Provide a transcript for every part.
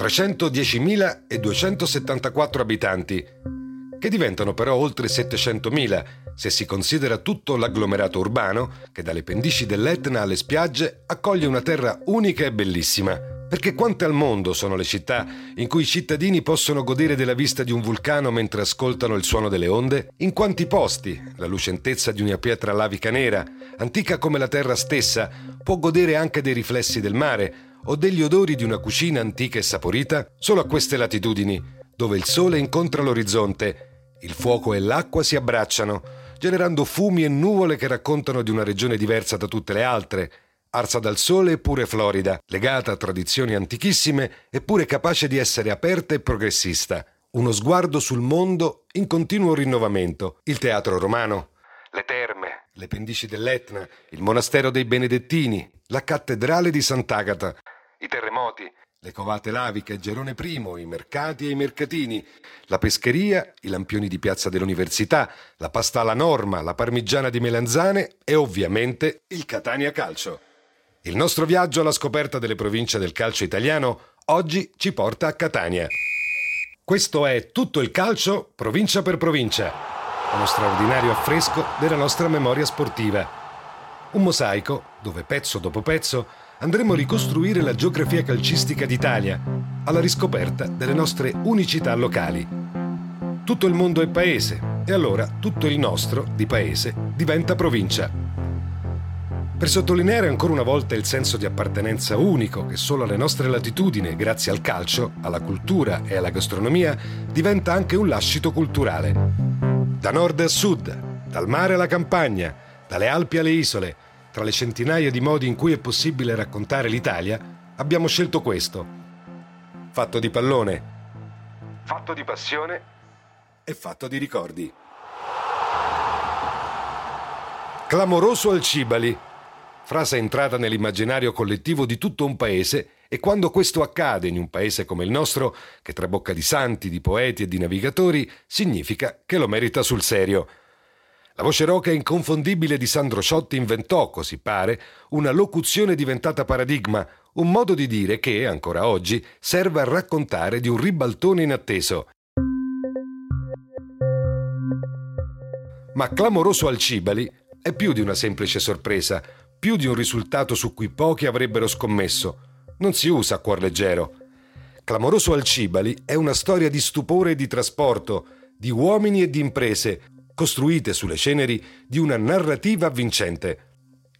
310.274 abitanti, che diventano però oltre 700.000 se si considera tutto l'agglomerato urbano che dalle pendici dell'Etna alle spiagge accoglie una terra unica e bellissima. Perché quante al mondo sono le città in cui i cittadini possono godere della vista di un vulcano mentre ascoltano il suono delle onde? In quanti posti la lucentezza di una pietra lavica nera, antica come la terra stessa, può godere anche dei riflessi del mare o degli odori di una cucina antica e saporita? Solo a queste latitudini, dove il sole incontra l'orizzonte, il fuoco e l'acqua si abbracciano, generando fumi e nuvole che raccontano di una regione diversa da tutte le altre, arsa dal sole eppure florida, legata a tradizioni antichissime eppure capace di essere aperta e progressista. Uno sguardo sul mondo in continuo rinnovamento. Il teatro romano, le terme, le pendici dell'Etna, il monastero dei Benedettini, la cattedrale di Sant'Agata, i terremoti, le covate laviche, Gerone I, i mercati e i mercatini, la pescheria, i lampioni di piazza dell'università, la pasta alla norma, la parmigiana di melanzane e ovviamente il Catania Calcio. Il nostro viaggio alla scoperta delle province del calcio italiano oggi ci porta a Catania. Questo è tutto il calcio provincia per provincia, uno straordinario affresco della nostra memoria sportiva. Un mosaico dove pezzo dopo pezzo andremo a ricostruire la geografia calcistica d'Italia, alla riscoperta delle nostre unicità locali. Tutto il mondo è paese e allora tutto il nostro, di paese, diventa provincia. Per sottolineare ancora una volta il senso di appartenenza unico che solo alle nostre latitudini, grazie al calcio, alla cultura e alla gastronomia, diventa anche un lascito culturale. Da nord a sud, dal mare alla campagna, dalle Alpi alle isole, tra le centinaia di modi in cui è possibile raccontare l'Italia, abbiamo scelto questo. Fatto di pallone, fatto di passione e fatto di ricordi. Clamoroso al Cibali, frase entrata nell'immaginario collettivo di tutto un paese e quando questo accade in un paese come il nostro, che trabocca di santi, di poeti e di navigatori, significa che lo merita sul serio – la voce roca inconfondibile di Sandro Ciotti inventò, così pare, una locuzione diventata paradigma, un modo di dire che, ancora oggi, serve a raccontare di un ribaltone inatteso. Ma clamoroso al Cibali è più di una semplice sorpresa, più di un risultato su cui pochi avrebbero scommesso. Non si usa a cuor leggero. Clamoroso al Cibali è una storia di stupore e di trasporto, di uomini e di imprese, costruite sulle ceneri di una narrativa avvincente.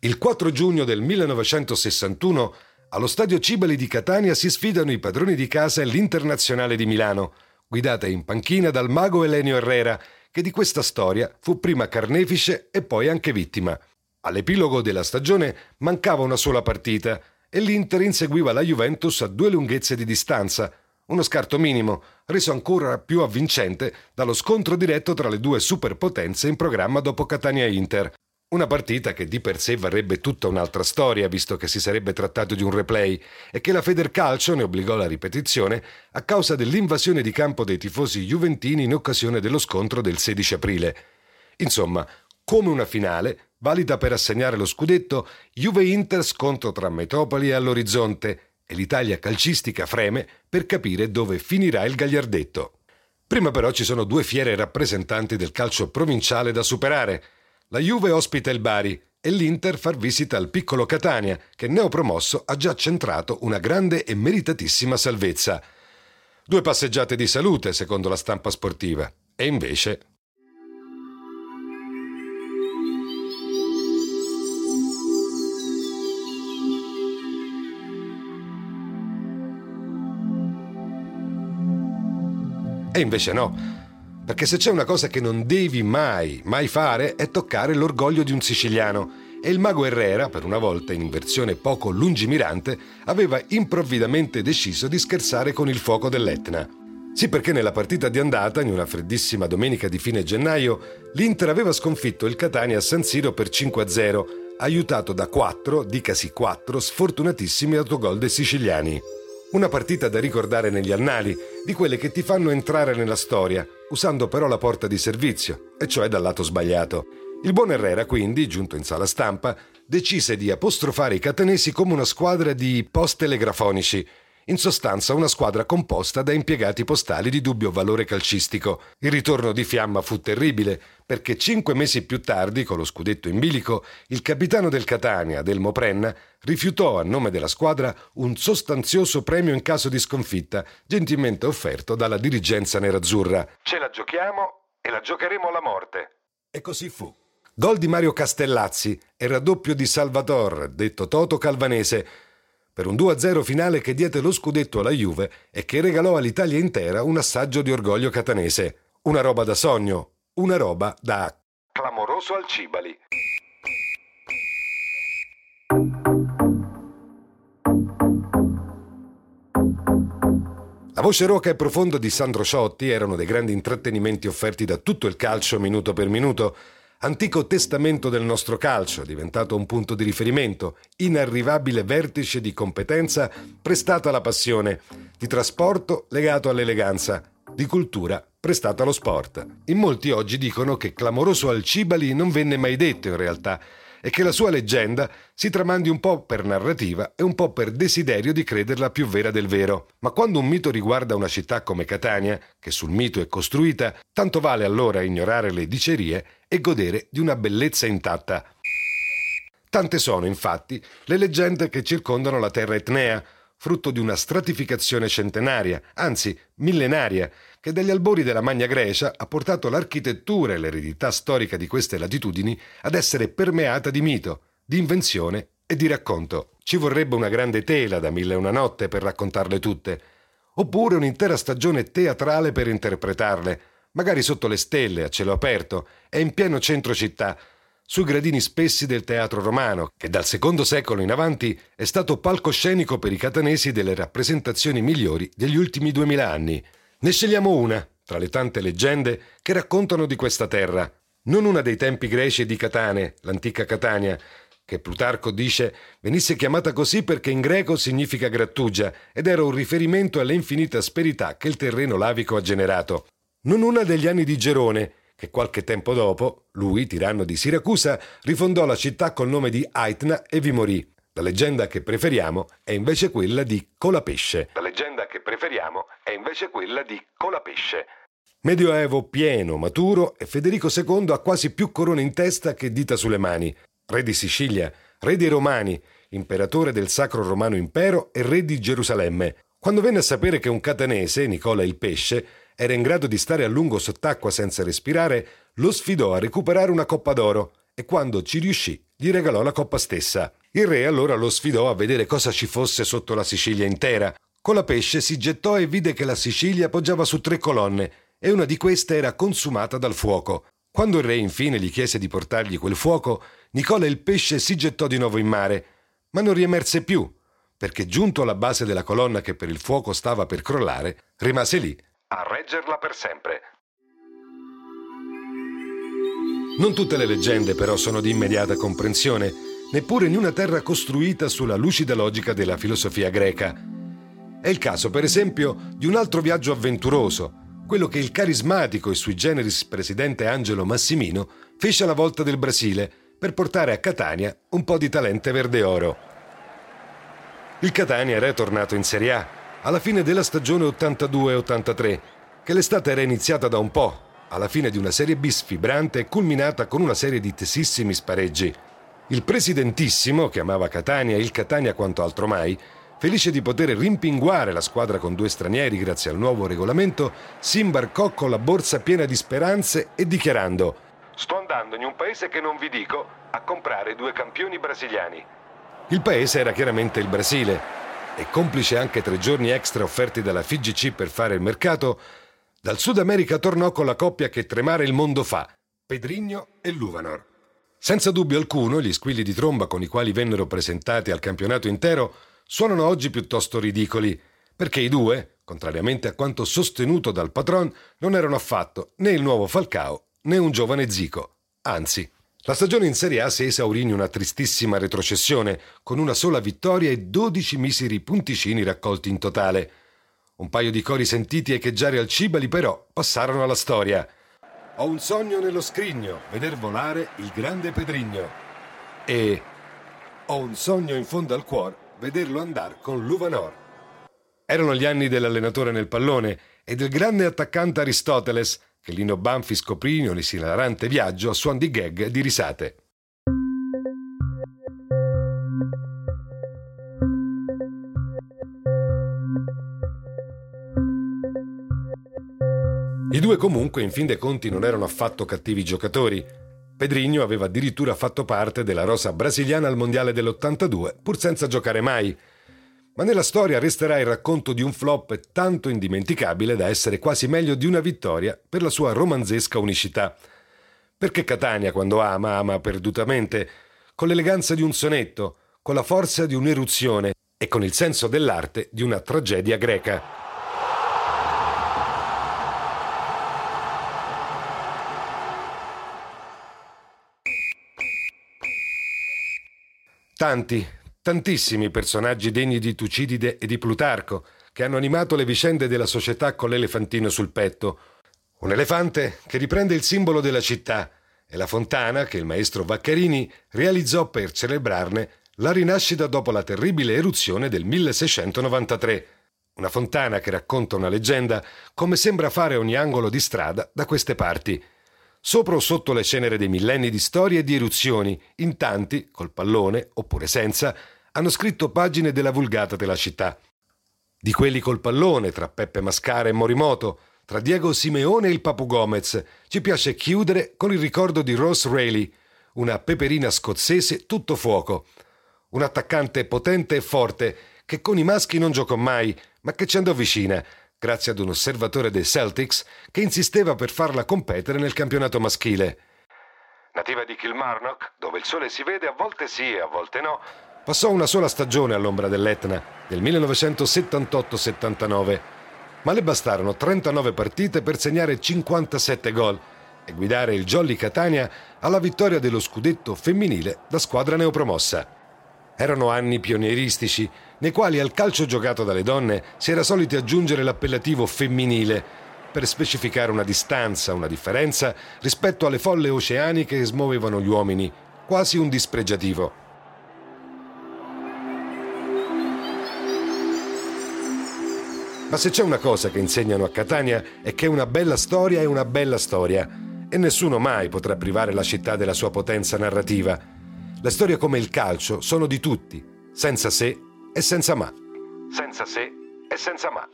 Il 4 giugno del 1961 allo stadio Cibali di Catania si sfidano i padroni di casa e l'Internazionale di Milano, guidata in panchina dal mago Elenio Herrera, che di questa storia fu prima carnefice e poi anche vittima. All'epilogo della stagione mancava una sola partita e l'Inter inseguiva la Juventus a due lunghezze di distanza, uno scarto minimo, reso ancora più avvincente dallo scontro diretto tra le due superpotenze in programma dopo Catania-Inter. Una partita che di per sé varrebbe tutta un'altra storia, visto che si sarebbe trattato di un replay e che la Federcalcio ne obbligò alla ripetizione a causa dell'invasione di campo dei tifosi juventini in occasione dello scontro del 16 aprile. Insomma, come una finale, valida per assegnare lo scudetto, Juve-Inter scontro tra metropoli e all'orizzonte, e l'Italia calcistica freme per capire dove finirà il gagliardetto. Prima però ci sono due fiere rappresentanti del calcio provinciale da superare. La Juve ospita il Bari e l'Inter far visita al piccolo Catania, che neopromosso ha già centrato una grande e meritatissima salvezza. Due passeggiate di salute, secondo la stampa sportiva. E invece E invece no. Perché se c'è una cosa che non devi mai, mai fare è toccare l'orgoglio di un siciliano. e il mago Herrera, per una volta in versione poco lungimirante, aveva improvvidamente deciso di scherzare con il fuoco dell'Etna. Sì, perché nella partita di andata, in una freddissima domenica di fine gennaio, l'Inter aveva sconfitto il Catania a San Siro per 5-0, aiutato da quattro, dicasi quattro, sfortunatissimi autogol dei siciliani. Una partita da ricordare negli annali, di quelle che ti fanno entrare nella storia, usando però la porta di servizio, e cioè dal lato sbagliato. Il buon Herrera, quindi, giunto in sala stampa, decise di apostrofare i catanesi come una squadra di post-telegrafonici, in sostanza una squadra composta da impiegati postali di dubbio valore calcistico. Il ritorno di Fiamma fu terribile, perché cinque mesi più tardi, con lo scudetto in bilico, il capitano del Catania, Delmo Prenna, rifiutò a nome della squadra un sostanzioso premio in caso di sconfitta, gentilmente offerto dalla dirigenza nerazzurra. Ce la giochiamo e la giocheremo alla morte. E così fu. Gol di Mario Castellazzi e raddoppio di Salvator, detto Toto Calvanese, per un 2-0 finale che diede lo scudetto alla Juve e che regalò all'Italia intera un assaggio di orgoglio catanese. Una roba da sogno, una roba da clamoroso al Cibali. La voce roca e profonda di Sandro Sciotti erano dei grandi intrattenimenti offerti da tutto il calcio minuto per minuto antico testamento del nostro calcio, diventato un punto di riferimento, inarrivabile vertice di competenza prestato alla passione, di trasporto legato all'eleganza, di cultura prestata allo sport. In molti oggi dicono che clamoroso Alcibali non venne mai detto in realtà e che la sua leggenda si tramandi un po' per narrativa e un po' per desiderio di crederla più vera del vero. Ma quando un mito riguarda una città come Catania, che sul mito è costruita, tanto vale allora ignorare le dicerie e godere di una bellezza intatta. Tante sono, infatti, le leggende che circondano la terra etnea, frutto di una stratificazione centenaria, anzi millenaria, che dagli albori della Magna Grecia ha portato l'architettura e l'eredità storica di queste latitudini ad essere permeata di mito, di invenzione e di racconto. Ci vorrebbe una grande tela da mille e una notte per raccontarle tutte, oppure un'intera stagione teatrale per interpretarle, magari sotto le stelle, a cielo aperto e in pieno centro città, sui gradini spessi del teatro romano, che dal secondo secolo in avanti è stato palcoscenico per i catanesi delle rappresentazioni migliori degli ultimi duemila anni. Ne scegliamo una, tra le tante leggende che raccontano di questa terra. Non una dei tempi greci di Catane, l'antica Catania, che Plutarco dice venisse chiamata così perché in greco significa grattugia ed era un riferimento alle infinite asperità che il terreno lavico ha generato. Non una degli anni di Gerone, che qualche tempo dopo, lui, tiranno di Siracusa, rifondò la città col nome di Aitna e vi morì. La leggenda che preferiamo è invece quella di Colapesce. La leggenda che preferiamo è invece quella di Colapesce. Medioevo pieno, maturo e Federico II ha quasi più corone in testa che dita sulle mani. Re di Sicilia, re dei Romani, imperatore del Sacro Romano Impero e re di Gerusalemme. Quando venne a sapere che un catanese, Nicola il Pesce, era in grado di stare a lungo sott'acqua senza respirare, lo sfidò a recuperare una coppa d'oro e quando ci riuscì gli regalò la coppa stessa. Il re allora lo sfidò a vedere cosa ci fosse sotto la Sicilia intera. Con la pesce si gettò e vide che la Sicilia poggiava su tre colonne e una di queste era consumata dal fuoco. Quando il re infine gli chiese di portargli quel fuoco, Nicola il pesce si gettò di nuovo in mare, ma non riemerse più, perché giunto alla base della colonna che per il fuoco stava per crollare, rimase lì a reggerla per sempre. Non tutte le leggende però sono di immediata comprensione, neppure in una terra costruita sulla lucida logica della filosofia greca. È il caso, per esempio, di un altro viaggio avventuroso, quello che il carismatico e sui generis presidente Angelo Massimino fece alla volta del Brasile per portare a Catania un po' di talente verde oro. Il Catania era tornato in Serie A alla fine della stagione 82-83, che l'estate era iniziata da un po', alla fine di una Serie B sfibrante culminata con una serie di tesissimi spareggi. Il presidentissimo, che amava Catania e il Catania quanto altro mai, felice di poter rimpinguare la squadra con due stranieri grazie al nuovo regolamento, si imbarcò con la borsa piena di speranze e dichiarando Sto andando in un paese che non vi dico a comprare due campioni brasiliani. Il paese era chiaramente il Brasile, e complice anche tre giorni extra offerti dalla FIGC per fare il mercato, dal Sud America tornò con la coppia che tremare il mondo fa, Pedrigno e Luvanor. Senza dubbio alcuno, gli squilli di tromba con i quali vennero presentati al campionato intero suonano oggi piuttosto ridicoli, perché i due, contrariamente a quanto sostenuto dal patron, non erano affatto né il nuovo Falcao né un giovane Zico. Anzi, la stagione in Serie A si esaurì in una tristissima retrocessione, con una sola vittoria e 12 miseri punticini raccolti in totale. Un paio di cori sentiti echeggiare al Cibali però passarono alla storia – ho un sogno nello scrigno, veder volare il grande Pedrigno. E ho un sogno in fondo al cuore, vederlo andare con l'Uvanor. Erano gli anni dell'allenatore nel pallone e del grande attaccante Aristoteles, che Lino Banfi scoprì in un esilarante viaggio a suon di gag e di risate. I due comunque in fin dei conti non erano affatto cattivi giocatori. Pedrigno aveva addirittura fatto parte della rosa brasiliana al mondiale dell'82, pur senza giocare mai. Ma nella storia resterà il racconto di un flop tanto indimenticabile da essere quasi meglio di una vittoria per la sua romanzesca unicità. Perché Catania, quando ama, ama perdutamente, con l'eleganza di un sonetto, con la forza di un'eruzione e con il senso dell'arte di una tragedia greca. Tanti, tantissimi personaggi degni di Tucidide e di Plutarco che hanno animato le vicende della società con l'elefantino sul petto. Un elefante che riprende il simbolo della città e la fontana che il maestro Vaccarini realizzò per celebrarne la rinascita dopo la terribile eruzione del 1693. Una fontana che racconta una leggenda come sembra fare ogni angolo di strada da queste parti – Sopra o sotto le cenere dei millenni di storie e di eruzioni, in tanti, col pallone oppure senza, hanno scritto pagine della vulgata della città. Di quelli col pallone, tra Peppe Mascara e Morimoto, tra Diego Simeone e il Papu Gomez, ci piace chiudere con il ricordo di Rose Rayleigh, una peperina scozzese tutto fuoco. Un attaccante potente e forte che con i maschi non giocò mai, ma che ci andò vicina grazie ad un osservatore dei Celtics che insisteva per farla competere nel campionato maschile. Nativa di Kilmarnock, dove il sole si vede a volte sì e a volte no, passò una sola stagione all'ombra dell'Etna, nel 1978-79, ma le bastarono 39 partite per segnare 57 gol e guidare il Jolly Catania alla vittoria dello scudetto femminile da squadra neopromossa. Erano anni pionieristici, nei quali al calcio giocato dalle donne si era soliti aggiungere l'appellativo femminile, per specificare una distanza, una differenza rispetto alle folle oceaniche che smuovevano gli uomini, quasi un dispregiativo. Ma se c'è una cosa che insegnano a Catania è che una bella storia è una bella storia e nessuno mai potrà privare la città della sua potenza narrativa le storie come il calcio sono di tutti, senza se e senza ma. Senza se e senza ma.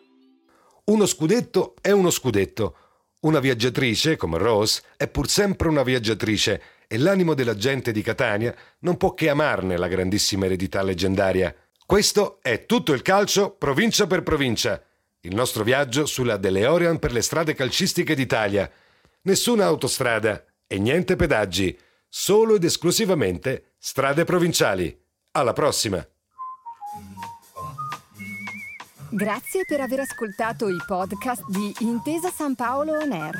Uno scudetto è uno scudetto. Una viaggiatrice, come Rose, è pur sempre una viaggiatrice e l'animo della gente di Catania non può che amarne la grandissima eredità leggendaria. Questo è tutto il calcio provincia per provincia. Il nostro viaggio sulla DeLeorean per le strade calcistiche d'Italia. Nessuna autostrada e niente pedaggi, solo ed esclusivamente Strade provinciali. Alla prossima! Grazie per aver ascoltato i podcast di Intesa San Paolo On Air.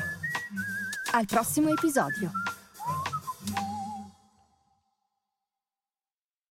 Al prossimo episodio.